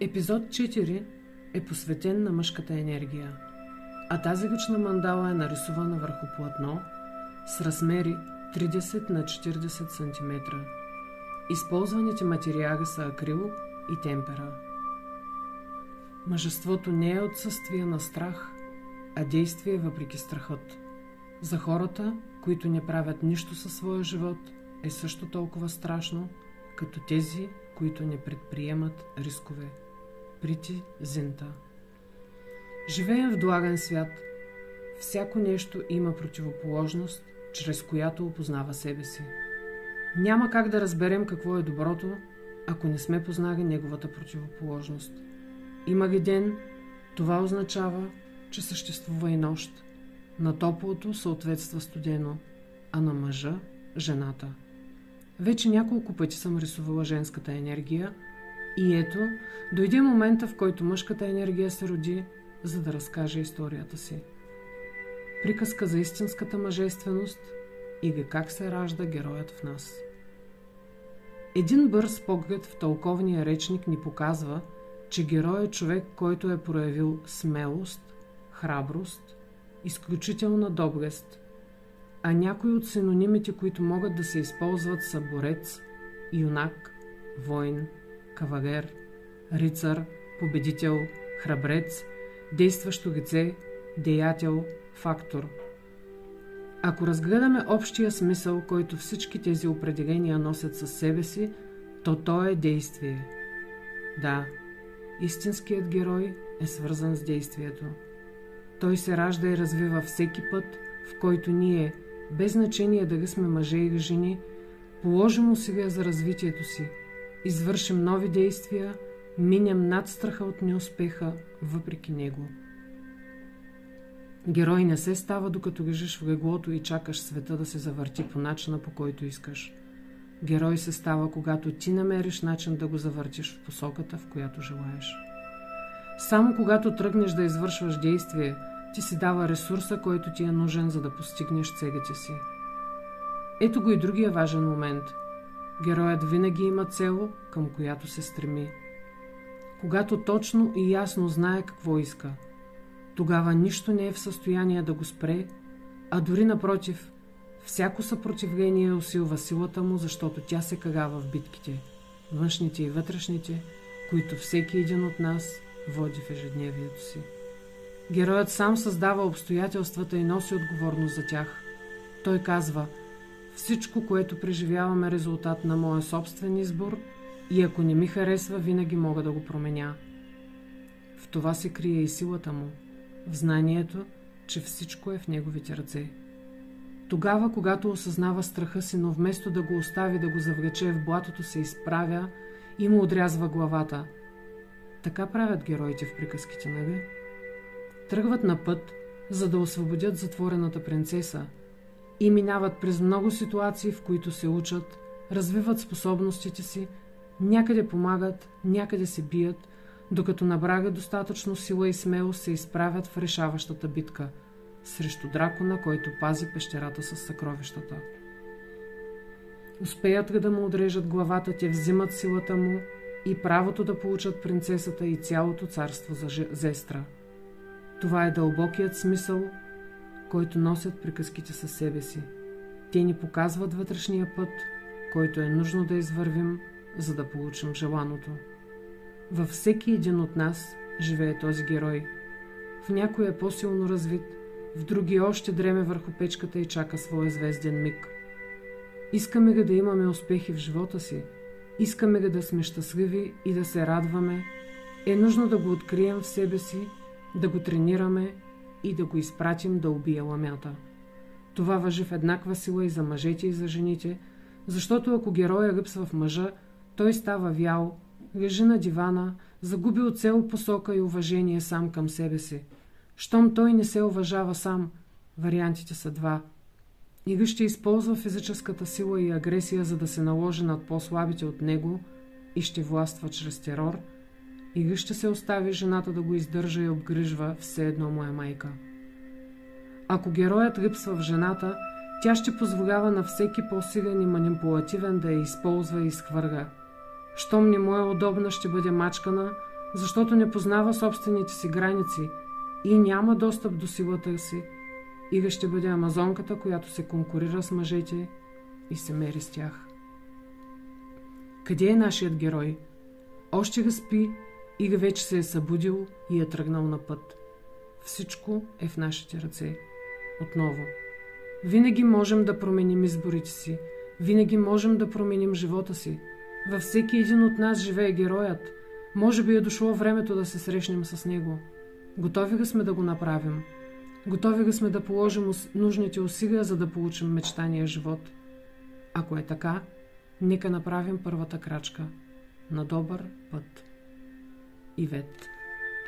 Епизод 4 е посветен на мъжката енергия, а тази ръчна мандала е нарисувана върху платно с размери 30 на 40 см. Използваните материали са акрил и темпера. Мъжеството не е отсъствие на страх, а действие въпреки страхът. За хората, които не правят нищо със своя живот, е също толкова страшно, като тези, които не предприемат рискове. Прити Зинта Живеем в благен свят. Всяко нещо има противоположност, чрез която опознава себе си. Няма как да разберем какво е доброто, ако не сме познали неговата противоположност. Има ли ден, това означава, че съществува и нощ. На топлото съответства студено, а на мъжа – жената. Вече няколко пъти съм рисувала женската енергия и ето, дойде момента, в който мъжката енергия се роди, за да разкаже историята си. Приказка за истинската мъжественост или как се ражда героят в нас. Един бърз поглед в тълковния речник ни показва, че герой е човек, който е проявил смелост, храброст, изключителна доблест, а някои от синонимите, които могат да се използват са борец, юнак, воин, кавалер, рицар, победител, храбрец, действащо лице, деятел, фактор. Ако разгледаме общия смисъл, който всички тези определения носят със себе си, то то е действие. Да, истинският герой е свързан с действието. Той се ражда и развива всеки път, в който ние, без значение дали сме мъже или жени, положим усилия за развитието си, извършим нови действия, минем над страха от неуспеха, въпреки него. Герой не се става докато лежиш в леглото и чакаш света да се завърти по начина по който искаш. Герой се става, когато ти намериш начин да го завъртиш в посоката, в която желаеш. Само когато тръгнеш да извършваш действие, ти си дава ресурса, който ти е нужен, за да постигнеш целите си. Ето го и другия важен момент. Героят винаги има цел, към която се стреми. Когато точно и ясно знае какво иска, тогава нищо не е в състояние да го спре, а дори напротив, всяко съпротивление усилва силата му, защото тя се кагава в битките, външните и вътрешните, които всеки един от нас води в ежедневието си. Героят сам създава обстоятелствата и носи отговорност за тях. Той казва Всичко, което преживяваме е резултат на моя собствен избор и ако не ми харесва, винаги мога да го променя. В това се крие и силата му, в знанието, че всичко е в неговите ръце. Тогава, когато осъзнава страха си, но вместо да го остави да го завлече в блатото, се изправя и му отрязва главата. Така правят героите в приказките, нали? Тръгват на път, за да освободят затворената принцеса и минават през много ситуации, в които се учат, развиват способностите си, някъде помагат, някъде се бият, докато набрага достатъчно сила и смелост се изправят в решаващата битка срещу дракона, който пази пещерата с съкровищата. Успеят да му отрежат главата, те взимат силата му и правото да получат принцесата и цялото царство за Зестра – това е дълбокият смисъл, който носят приказките със себе си. Те ни показват вътрешния път, който е нужно да извървим, за да получим желаното. Във всеки един от нас живее този герой. В някой е по-силно развит, в други още дреме върху печката и чака своя звезден миг. Искаме го да имаме успехи в живота си, искаме го да сме щастливи и да се радваме, е нужно да го открием в себе си да го тренираме и да го изпратим да убие ламята. Това въжи в еднаква сила и за мъжете и за жените, защото ако героя липсва в мъжа, той става вял, лежи на дивана, загуби от цел посока и уважение сам към себе си. Щом той не се уважава сам, вариантите са два. Или ще използва физическата сила и агресия, за да се наложи над по-слабите от него и ще властва чрез терор – или ще се остави жената да го издържа и обгрижва все едно моя майка. Ако героят липсва в жената, тя ще позволява на всеки по-силен и манипулативен да я използва и изхвърга. Щом не му е удобна, ще бъде мачкана, защото не познава собствените си граници и няма достъп до силата си, Ига ще бъде амазонката, която се конкурира с мъжете и се мери с тях. Къде е нашият герой? Още ga спи, Ига вече се е събудил и е тръгнал на път. Всичко е в нашите ръце. Отново. Винаги можем да променим изборите си. Винаги можем да променим живота си. Във всеки един от нас живее героят. Може би е дошло времето да се срещнем с него. Готови сме да го направим? Готови сме да положим нужните усилия, за да получим мечтания живот? Ако е така, нека направим първата крачка на добър път. Yvette.